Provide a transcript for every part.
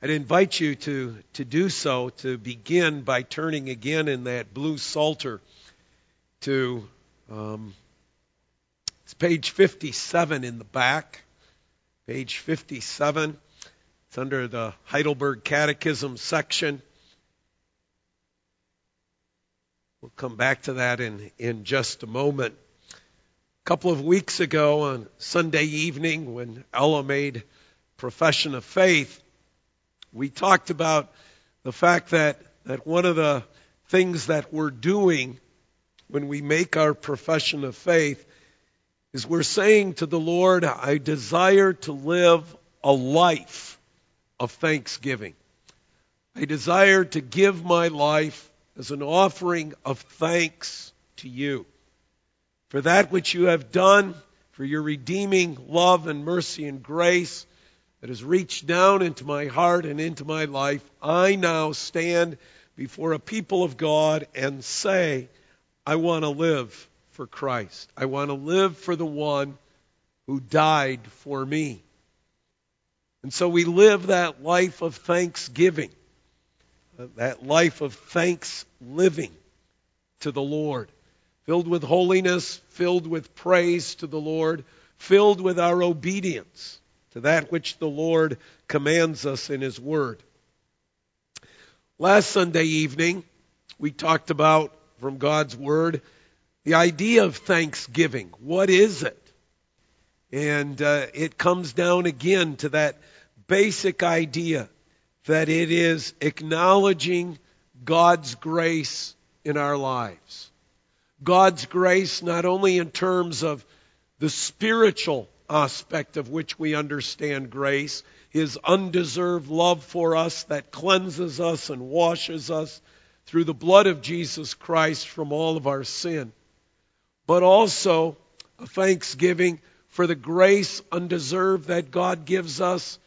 I'd invite you to, to do so, to begin by turning again in that blue Psalter to um, it's page 57 in the back. Page 57. It's under the Heidelberg Catechism section. We'll come back to that in, in just a moment. A couple of weeks ago on Sunday evening, when Ella made profession of faith, we talked about the fact that, that one of the things that we're doing when we make our profession of faith is we're saying to the Lord, I desire to live a life of thanksgiving. I desire to give my life as an offering of thanks to you for that which you have done, for your redeeming love and mercy and grace that has reached down into my heart and into my life, I now stand before a people of God and say, I want to live for Christ. I want to live for the one who died for me. And so we live that life of thanksgiving, uh, that life of thanks living to the Lord, filled with holiness, filled with praise to the Lord, filled with our obedience to that which the Lord commands us in His Word. Last Sunday evening, we talked about from God's Word the idea of thanksgiving. What is it? And uh, it comes down again to that basic idea that it is acknowledging God's grace in our lives. God's grace not only in terms of the spiritual aspect of which we understand grace, His undeserved love for us that cleanses us and washes us through the blood of Jesus Christ from all of our sin, but also a thanksgiving for the grace undeserved that God gives us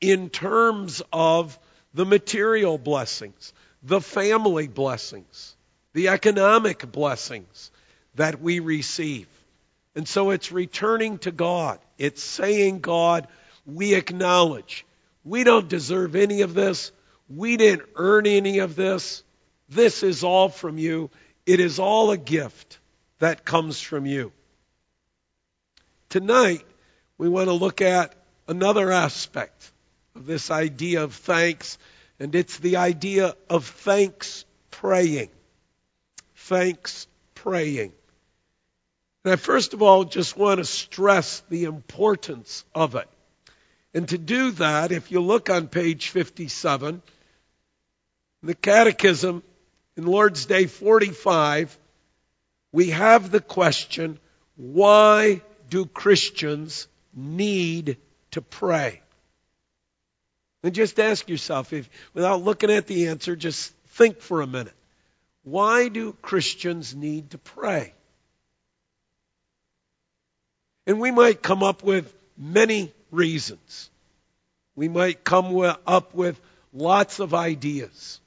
in terms of the material blessings, the family blessings, the economic blessings that we receive. And so it's returning to God. It's saying, God, we acknowledge we don't deserve any of this. We didn't earn any of this. This is all from you. It is all a gift that comes from you. Tonight, we want to look at another aspect of this idea of thanks, and it's the idea of thanks praying. Thanks praying. And I first of all just want to stress the importance of it. And to do that, if you look on page 57, the Catechism in Lord's Day 45, we have the question, why do Christians need to pray? And just ask yourself, if, without looking at the answer, just think for a minute. Why do Christians need to pray? And we might come up with many reasons. We might come up with lots of ideas,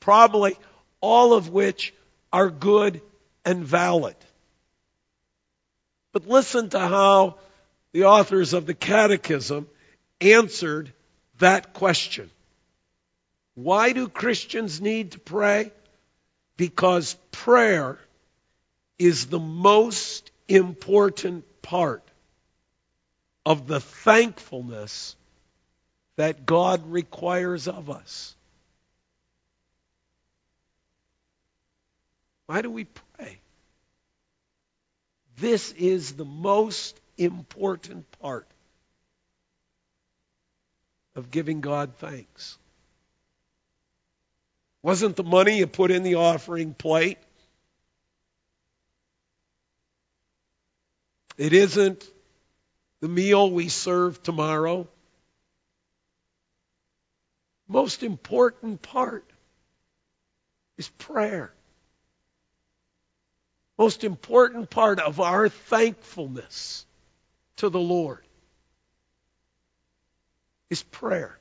probably all of which are good and valid. But listen to how the authors of the Catechism answered that question. Why do Christians need to pray? Because prayer is the most important part of the thankfulness that God requires of us. Why do we pray? This is the most important part of giving God thanks. Wasn't the money you put in the offering plate? It isn't the meal we serve tomorrow. Most important part is prayer. Most important part of our thankfulness to the Lord is prayer.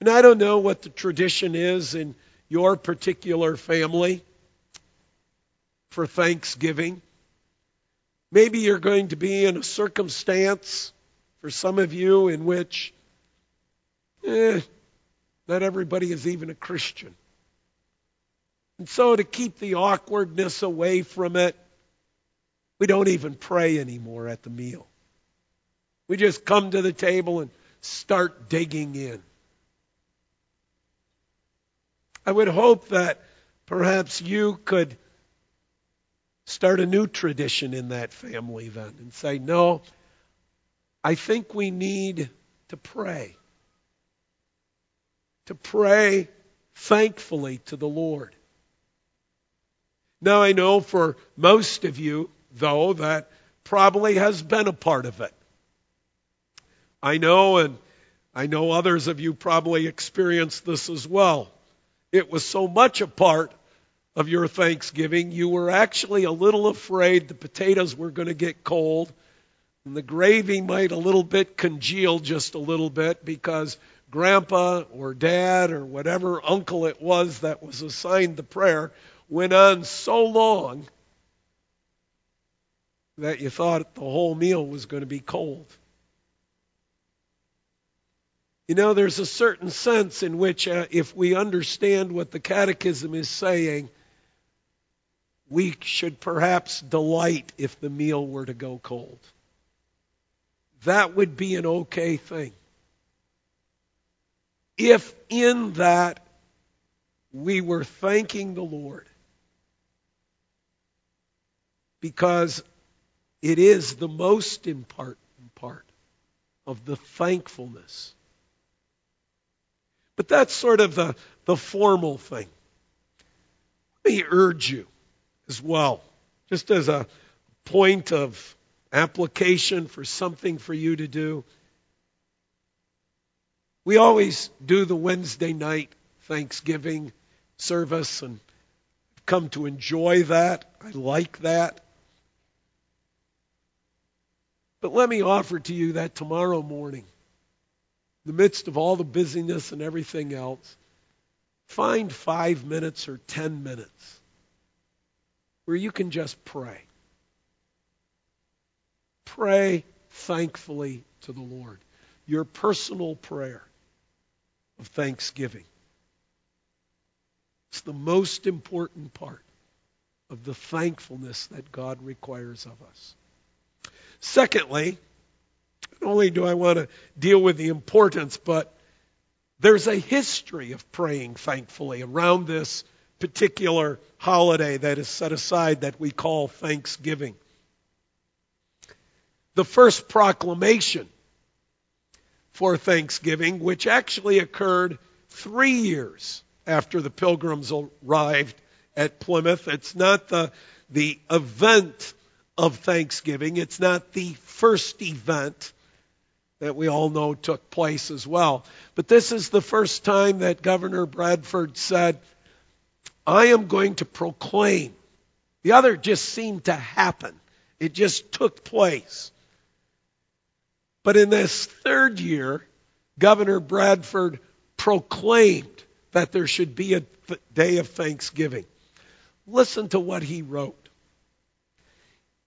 And I don't know what the tradition is in your particular family for Thanksgiving. Maybe you're going to be in a circumstance for some of you in which eh, not everybody is even a Christian. And so to keep the awkwardness away from it, we don't even pray anymore at the meal. We just come to the table and start digging in. I would hope that perhaps you could start a new tradition in that family then and say, no, I think we need to pray. To pray thankfully to the Lord. Now I know for most of you, though, that probably has been a part of it. I know, and I know others of you probably experienced this as well. It was so much a part of your Thanksgiving, you were actually a little afraid the potatoes were going to get cold and the gravy might a little bit congeal just a little bit because grandpa or dad or whatever uncle it was that was assigned the prayer went on so long that you thought the whole meal was going to be cold. You know, there's a certain sense in which, uh, if we understand what the Catechism is saying, we should perhaps delight if the meal were to go cold. That would be an okay thing. If in that we were thanking the Lord because it is the most important part of the thankfulness. But that's sort of the, the formal thing. Let me urge you as well, just as a point of application for something for you to do. We always do the Wednesday night Thanksgiving service and come to enjoy that. I like that. But let me offer to you that tomorrow morning, in the midst of all the busyness and everything else, find five minutes or ten minutes where you can just pray. Pray thankfully to the Lord. Your personal prayer of thanksgiving. It's the most important part of the thankfulness that God requires of us. Secondly, not only do I want to deal with the importance, but there's a history of praying thankfully around this particular holiday that is set aside that we call Thanksgiving. The first proclamation for Thanksgiving, which actually occurred three years after the pilgrims arrived at Plymouth. It's not the, the event of Thanksgiving. It's not the first event that we all know took place as well. But this is the first time that Governor Bradford said, I am going to proclaim. The other just seemed to happen. It just took place. But in this third year, Governor Bradford proclaimed that there should be a day of thanksgiving. Listen to what he wrote.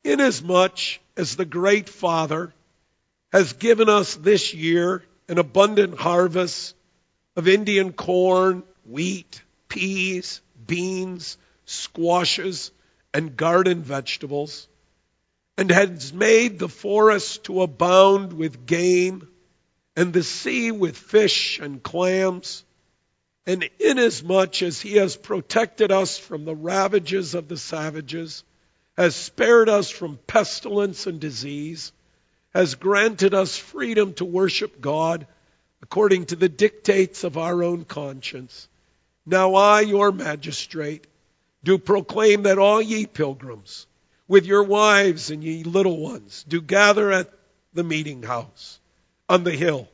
Inasmuch as the great Father has given us this year an abundant harvest of Indian corn, wheat, peas, beans, squashes, and garden vegetables, and has made the forest to abound with game, and the sea with fish and clams, and inasmuch as he has protected us from the ravages of the savages, has spared us from pestilence and disease, has granted us freedom to worship God according to the dictates of our own conscience. Now I, your magistrate, do proclaim that all ye pilgrims, with your wives and ye little ones, do gather at the meeting house on the hill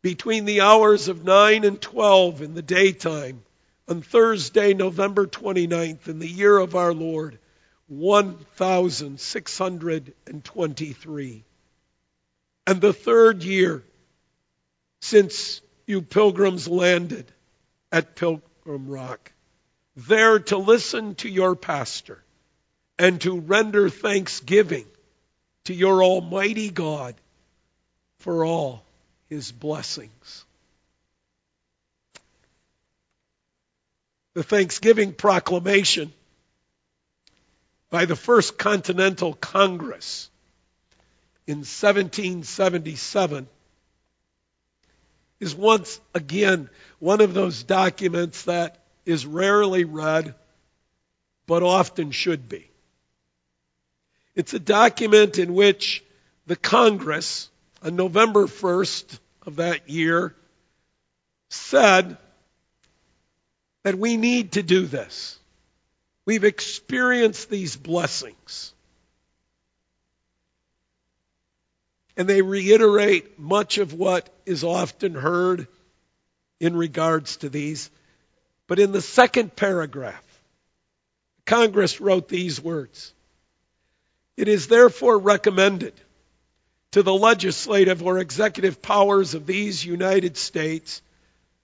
between the hours of 9 and 12 in the daytime on Thursday, November 29th, in the year of our Lord, 1,623. And the third year since you pilgrims landed at Pilgrim rock, there to listen to your pastor and to render thanksgiving to your Almighty God for all his blessings. The Thanksgiving proclamation by the First Continental Congress in 1777 is once again one of those documents that is rarely read but often should be. It's a document in which the Congress, on November 1st of that year, said that we need to do this. We've experienced these blessings. And they reiterate much of what is often heard in regards to these. But in the second paragraph, Congress wrote these words It is therefore recommended to the legislative or executive powers of these United States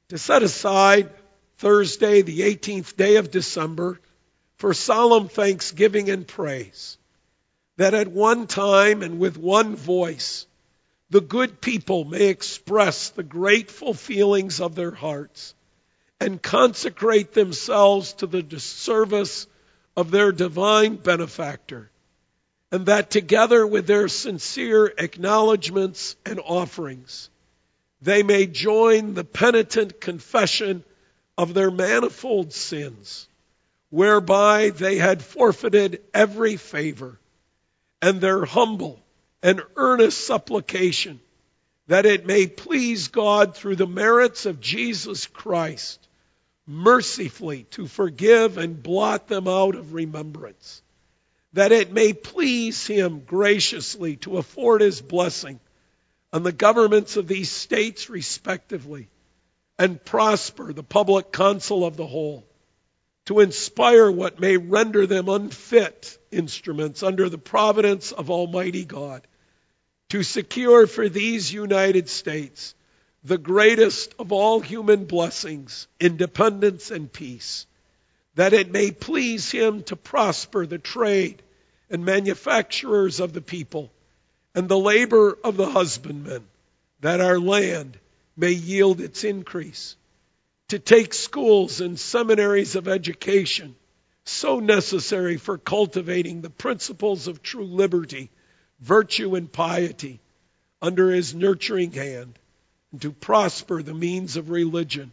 to set aside Thursday, the 18th day of December, for solemn thanksgiving and praise that at one time and with one voice the good people may express the grateful feelings of their hearts and consecrate themselves to the service of their divine benefactor, and that together with their sincere acknowledgments and offerings, they may join the penitent confession of their manifold sins whereby they had forfeited every favor, and their humble and earnest supplication that it may please God through the merits of Jesus Christ mercifully to forgive and blot them out of remembrance, that it may please Him graciously to afford His blessing on the governments of these states respectively, and prosper the public council of the whole to inspire what may render them unfit instruments under the providence of Almighty God, to secure for these United States the greatest of all human blessings, independence and peace, that it may please Him to prosper the trade and manufacturers of the people, and the labor of the husbandman, that our land may yield its increase to take schools and seminaries of education, so necessary for cultivating the principles of true liberty, virtue, and piety, under his nurturing hand, and to prosper the means of religion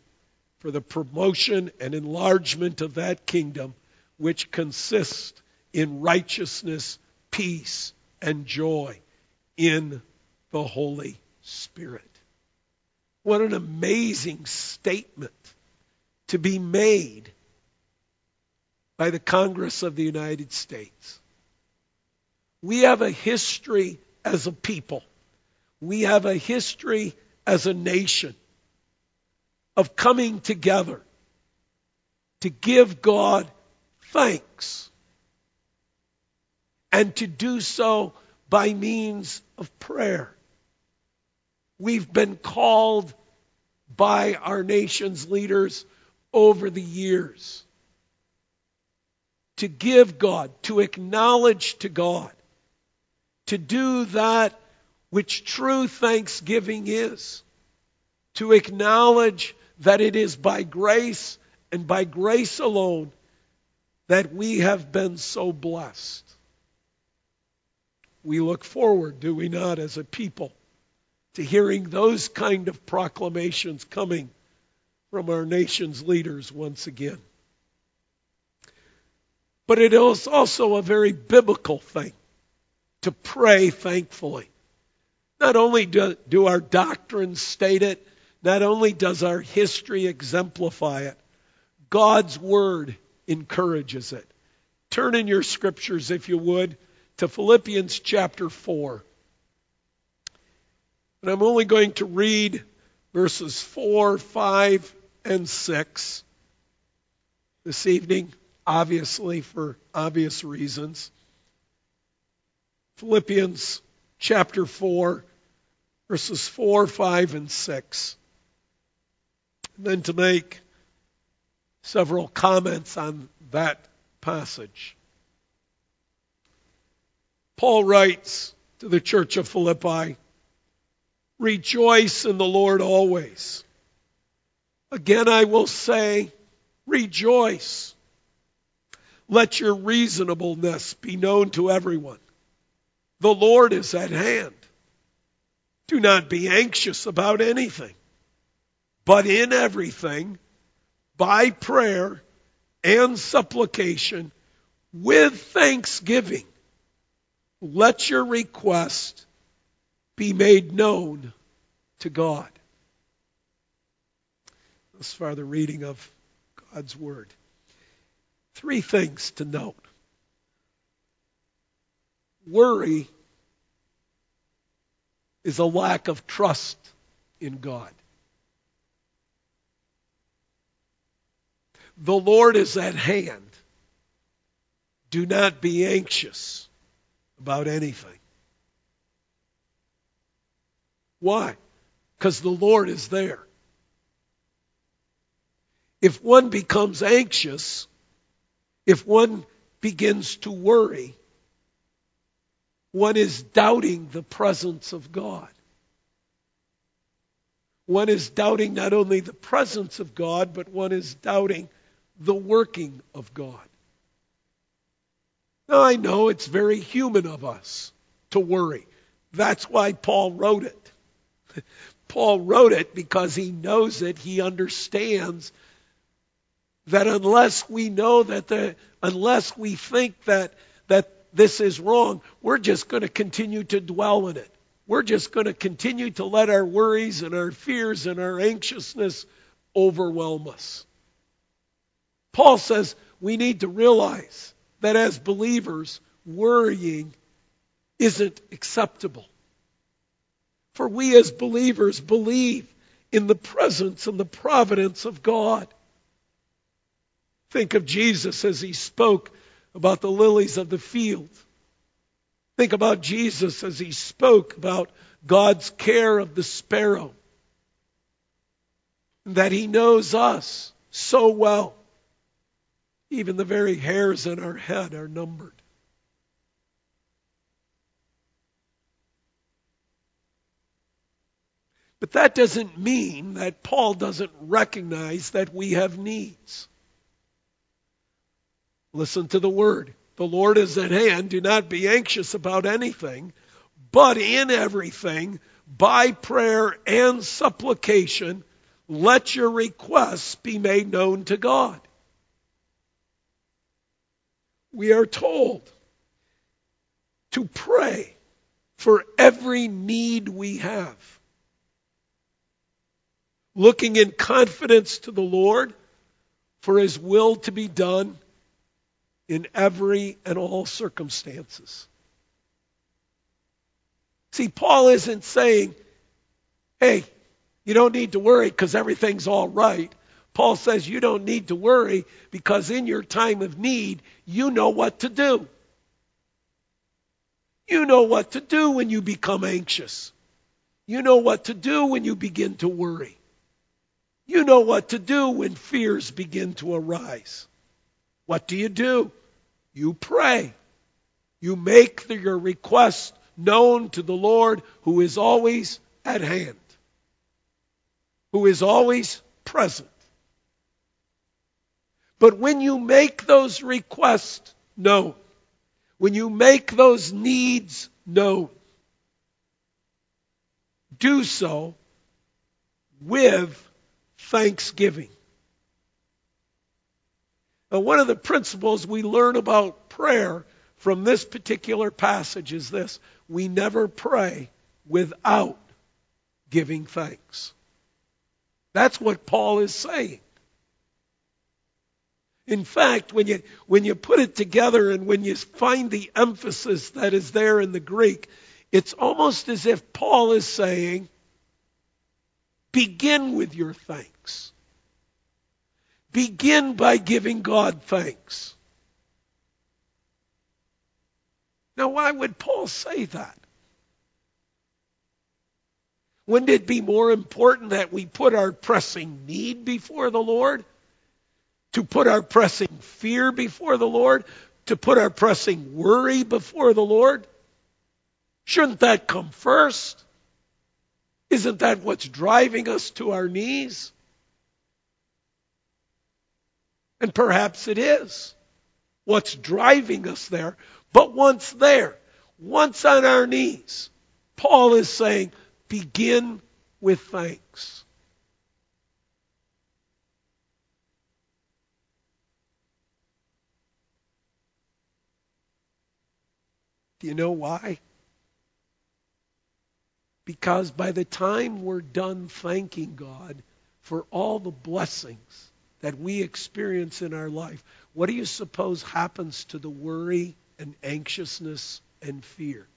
for the promotion and enlargement of that kingdom which consists in righteousness, peace, and joy in the Holy Spirit. What an amazing statement to be made by the Congress of the United States. We have a history as a people. We have a history as a nation of coming together to give God thanks and to do so by means of prayer. We've been called by our nation's leaders over the years to give God, to acknowledge to God, to do that which true thanksgiving is, to acknowledge that it is by grace and by grace alone that we have been so blessed. We look forward, do we not, as a people? To hearing those kind of proclamations coming from our nation's leaders once again. But it is also a very biblical thing to pray thankfully. Not only do, do our doctrines state it, not only does our history exemplify it, God's Word encourages it. Turn in your scriptures, if you would, to Philippians chapter 4. And I'm only going to read verses 4, 5, and 6 this evening, obviously for obvious reasons. Philippians chapter 4, verses 4, 5, and 6. And then to make several comments on that passage. Paul writes to the church of Philippi, Rejoice in the Lord always. Again, I will say, Rejoice. Let your reasonableness be known to everyone. The Lord is at hand. Do not be anxious about anything, but in everything, by prayer and supplication, with thanksgiving, let your request be made known to God. Thus far the reading of God's Word. Three things to note. Worry is a lack of trust in God. The Lord is at hand. Do not be anxious about anything. Why? Because the Lord is there. If one becomes anxious, if one begins to worry, one is doubting the presence of God. One is doubting not only the presence of God, but one is doubting the working of God. Now, I know it's very human of us to worry. That's why Paul wrote it. Paul wrote it because he knows it, he understands that unless we know that the, unless we think that, that this is wrong, we're just going to continue to dwell in it. We're just going to continue to let our worries and our fears and our anxiousness overwhelm us. Paul says we need to realize that as believers, worrying isn't acceptable. For we as believers believe in the presence and the providence of God. Think of Jesus as he spoke about the lilies of the field. Think about Jesus as he spoke about God's care of the sparrow. That he knows us so well. Even the very hairs on our head are numbered. But that doesn't mean that Paul doesn't recognize that we have needs. Listen to the word. The Lord is at hand. Do not be anxious about anything, but in everything, by prayer and supplication, let your requests be made known to God. We are told to pray for every need we have. Looking in confidence to the Lord for His will to be done in every and all circumstances. See, Paul isn't saying, hey, you don't need to worry because everything's all right. Paul says you don't need to worry because in your time of need, you know what to do. You know what to do when you become anxious. You know what to do when you begin to worry. You know what to do when fears begin to arise. What do you do? You pray. You make the, your request known to the Lord who is always at hand, who is always present. But when you make those requests known, when you make those needs known, do so with thanksgiving. Now, one of the principles we learn about prayer from this particular passage is this we never pray without giving thanks. That's what Paul is saying. In fact, when you, when you put it together and when you find the emphasis that is there in the Greek, it's almost as if Paul is saying, begin with your thanks. Begin by giving God thanks. Now, why would Paul say that? Wouldn't it be more important that we put our pressing need before the Lord? To put our pressing fear before the Lord? To put our pressing worry before the Lord? Shouldn't that come first? Isn't that what's driving us to our knees? And perhaps it is what's driving us there. But once there, once on our knees, Paul is saying, begin with thanks. Do you know why? Because by the time we're done thanking God for all the blessings that we experience in our life, what do you suppose happens to the worry and anxiousness and fear?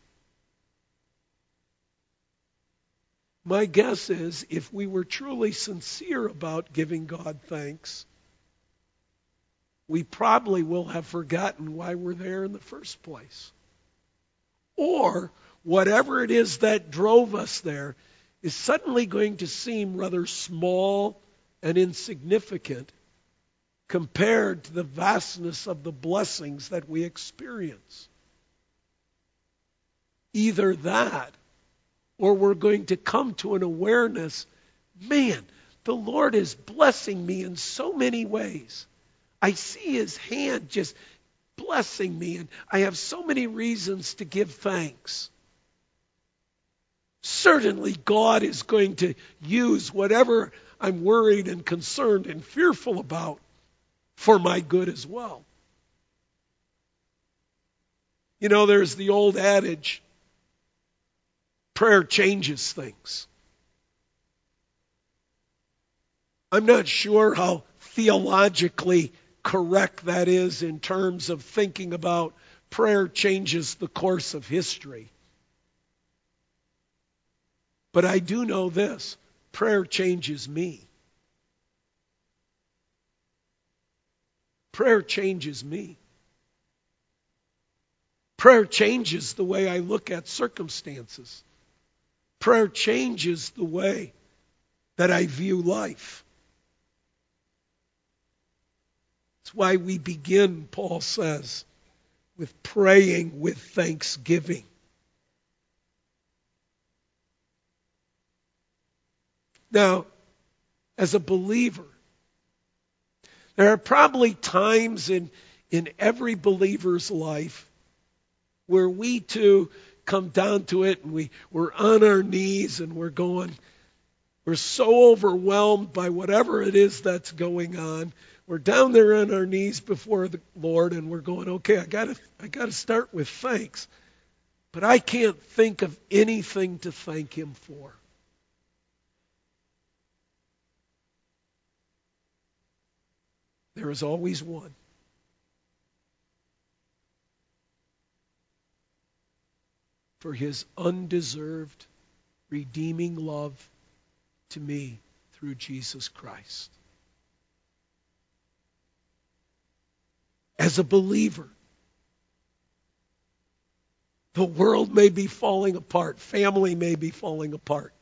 My guess is if we were truly sincere about giving God thanks, we probably will have forgotten why we're there in the first place. Or whatever it is that drove us there is suddenly going to seem rather small and insignificant compared to the vastness of the blessings that we experience. Either that, or we're going to come to an awareness man, the Lord is blessing me in so many ways. I see his hand just blessing me, and I have so many reasons to give thanks. Certainly, God is going to use whatever I'm worried and concerned and fearful about for my good as well. You know, there's the old adage prayer changes things. I'm not sure how theologically correct that is in terms of thinking about prayer changes the course of history. But I do know this prayer changes me. Prayer changes me. Prayer changes the way I look at circumstances. Prayer changes the way that I view life. That's why we begin, Paul says, with praying with thanksgiving. Now, as a believer, there are probably times in, in every believer's life where we too come down to it and we, we're on our knees and we're going, we're so overwhelmed by whatever it is that's going on. We're down there on our knees before the Lord and we're going, okay, I gotta, I gotta start with thanks. But I can't think of anything to thank Him for. There is always one. For his undeserved, redeeming love to me through Jesus Christ. As a believer, the world may be falling apart, family may be falling apart,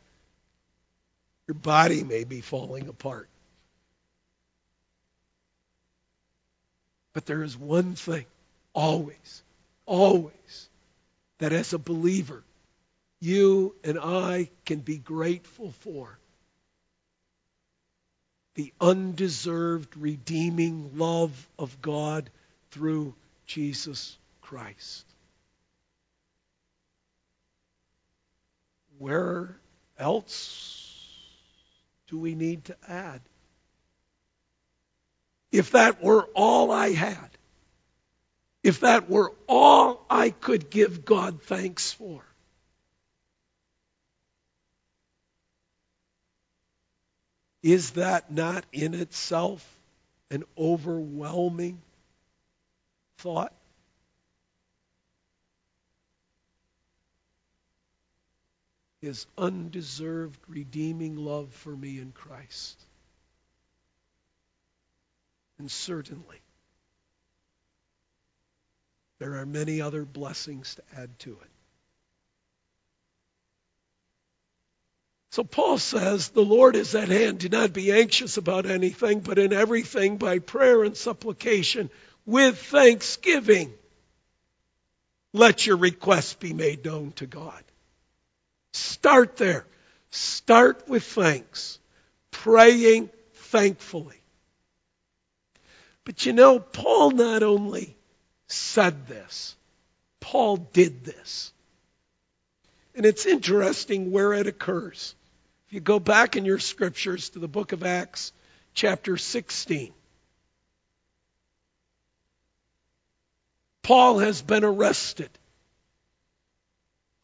your body may be falling apart. But there is one thing, always, always, that as a believer, you and I can be grateful for. The undeserved, redeeming love of God through Jesus Christ. Where else do we need to add? If that were all I had, if that were all I could give God thanks for, is that not in itself an overwhelming thought? His undeserved redeeming love for me in Christ. And certainly, there are many other blessings to add to it. So Paul says, The Lord is at hand. Do not be anxious about anything, but in everything by prayer and supplication with thanksgiving. Let your requests be made known to God. Start there. Start with thanks, praying thankfully. But you know, Paul not only said this, Paul did this. And it's interesting where it occurs. If you go back in your scriptures to the book of Acts, chapter 16, Paul has been arrested,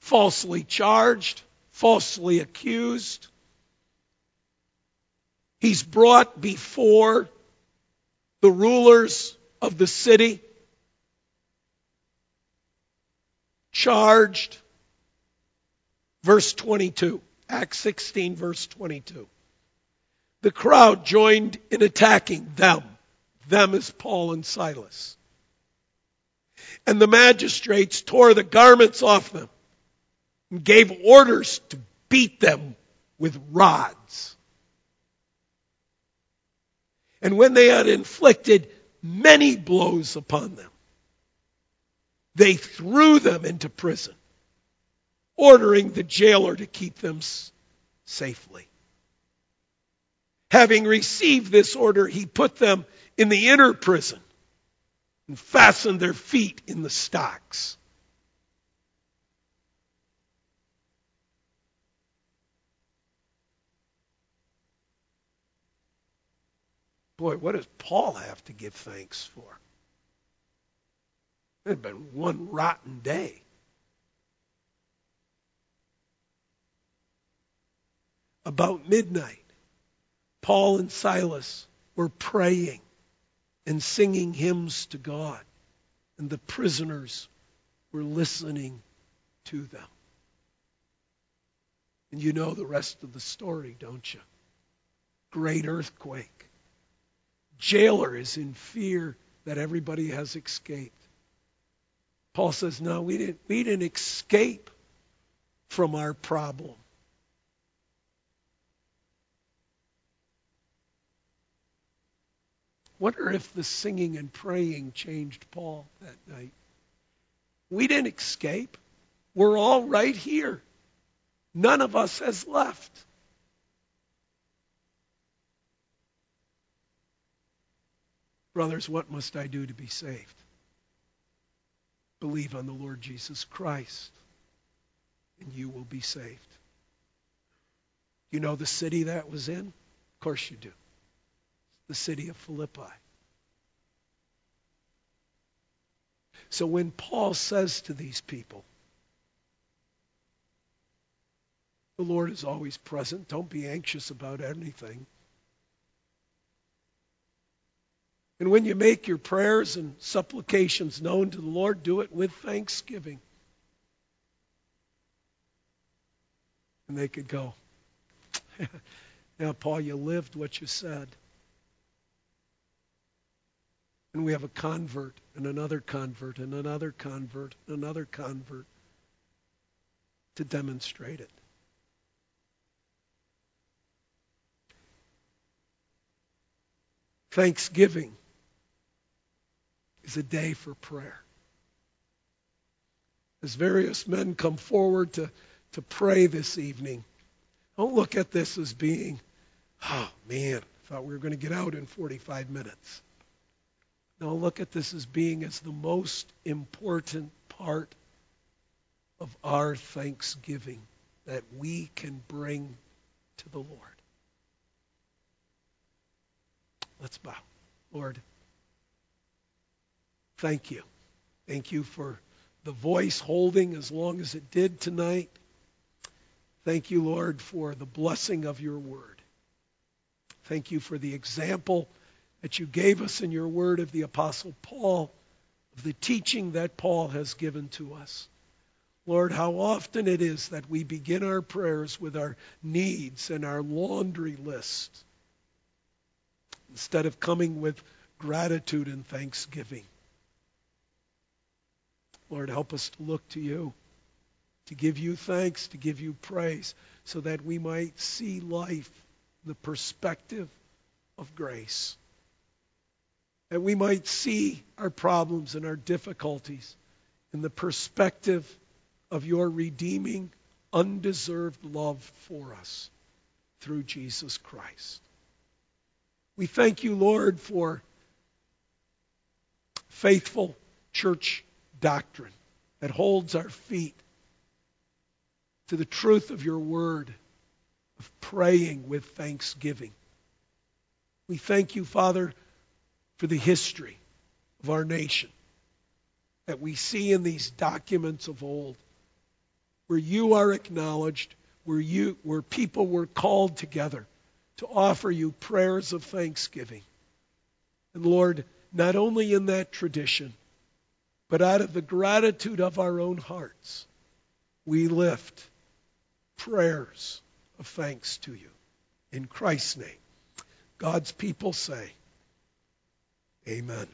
falsely charged, falsely accused. He's brought before the rulers of the city, charged. Verse 22, Acts 16, verse 22. The crowd joined in attacking them. Them is Paul and Silas. And the magistrates tore the garments off them and gave orders to beat them with rods. And when they had inflicted many blows upon them, they threw them into prison, ordering the jailer to keep them safely. Having received this order, he put them in the inner prison and fastened their feet in the stocks. Boy, what does Paul have to give thanks for? It had been one rotten day. About midnight, Paul and Silas were praying and singing hymns to God, and the prisoners were listening to them. And you know the rest of the story, don't you? Great earthquake. Jailer is in fear that everybody has escaped. Paul says, No, we didn't, we didn't escape from our problem. Wonder if the singing and praying changed Paul that night. We didn't escape. We're all right here. None of us has left. Brothers, what must I do to be saved? Believe on the Lord Jesus Christ, and you will be saved. You know the city that was in? Of course you do. The city of Philippi. So when Paul says to these people, the Lord is always present, don't be anxious about anything. And when you make your prayers and supplications known to the Lord, do it with thanksgiving. And they could go, Now, Paul, you lived what you said. And we have a convert, and another convert, and another convert, and another convert to demonstrate it. Thanksgiving is a day for prayer. As various men come forward to, to pray this evening, don't look at this as being, oh man, I thought we were going to get out in 45 minutes. No, look at this as being as the most important part of our thanksgiving that we can bring to the Lord. Let's bow. Lord, Thank you. Thank you for the voice holding as long as it did tonight. Thank you, Lord, for the blessing of your word. Thank you for the example that you gave us in your word of the Apostle Paul, of the teaching that Paul has given to us. Lord, how often it is that we begin our prayers with our needs and our laundry list instead of coming with gratitude and thanksgiving. Lord, help us to look to you, to give you thanks, to give you praise, so that we might see life the perspective of grace. That we might see our problems and our difficulties in the perspective of your redeeming, undeserved love for us through Jesus Christ. We thank you, Lord, for faithful church doctrine that holds our feet to the truth of your word, of praying with thanksgiving. We thank you, Father, for the history of our nation that we see in these documents of old, where you are acknowledged, where you where people were called together to offer you prayers of thanksgiving. And Lord, not only in that tradition, but out of the gratitude of our own hearts, we lift prayers of thanks to you. In Christ's name, God's people say, Amen.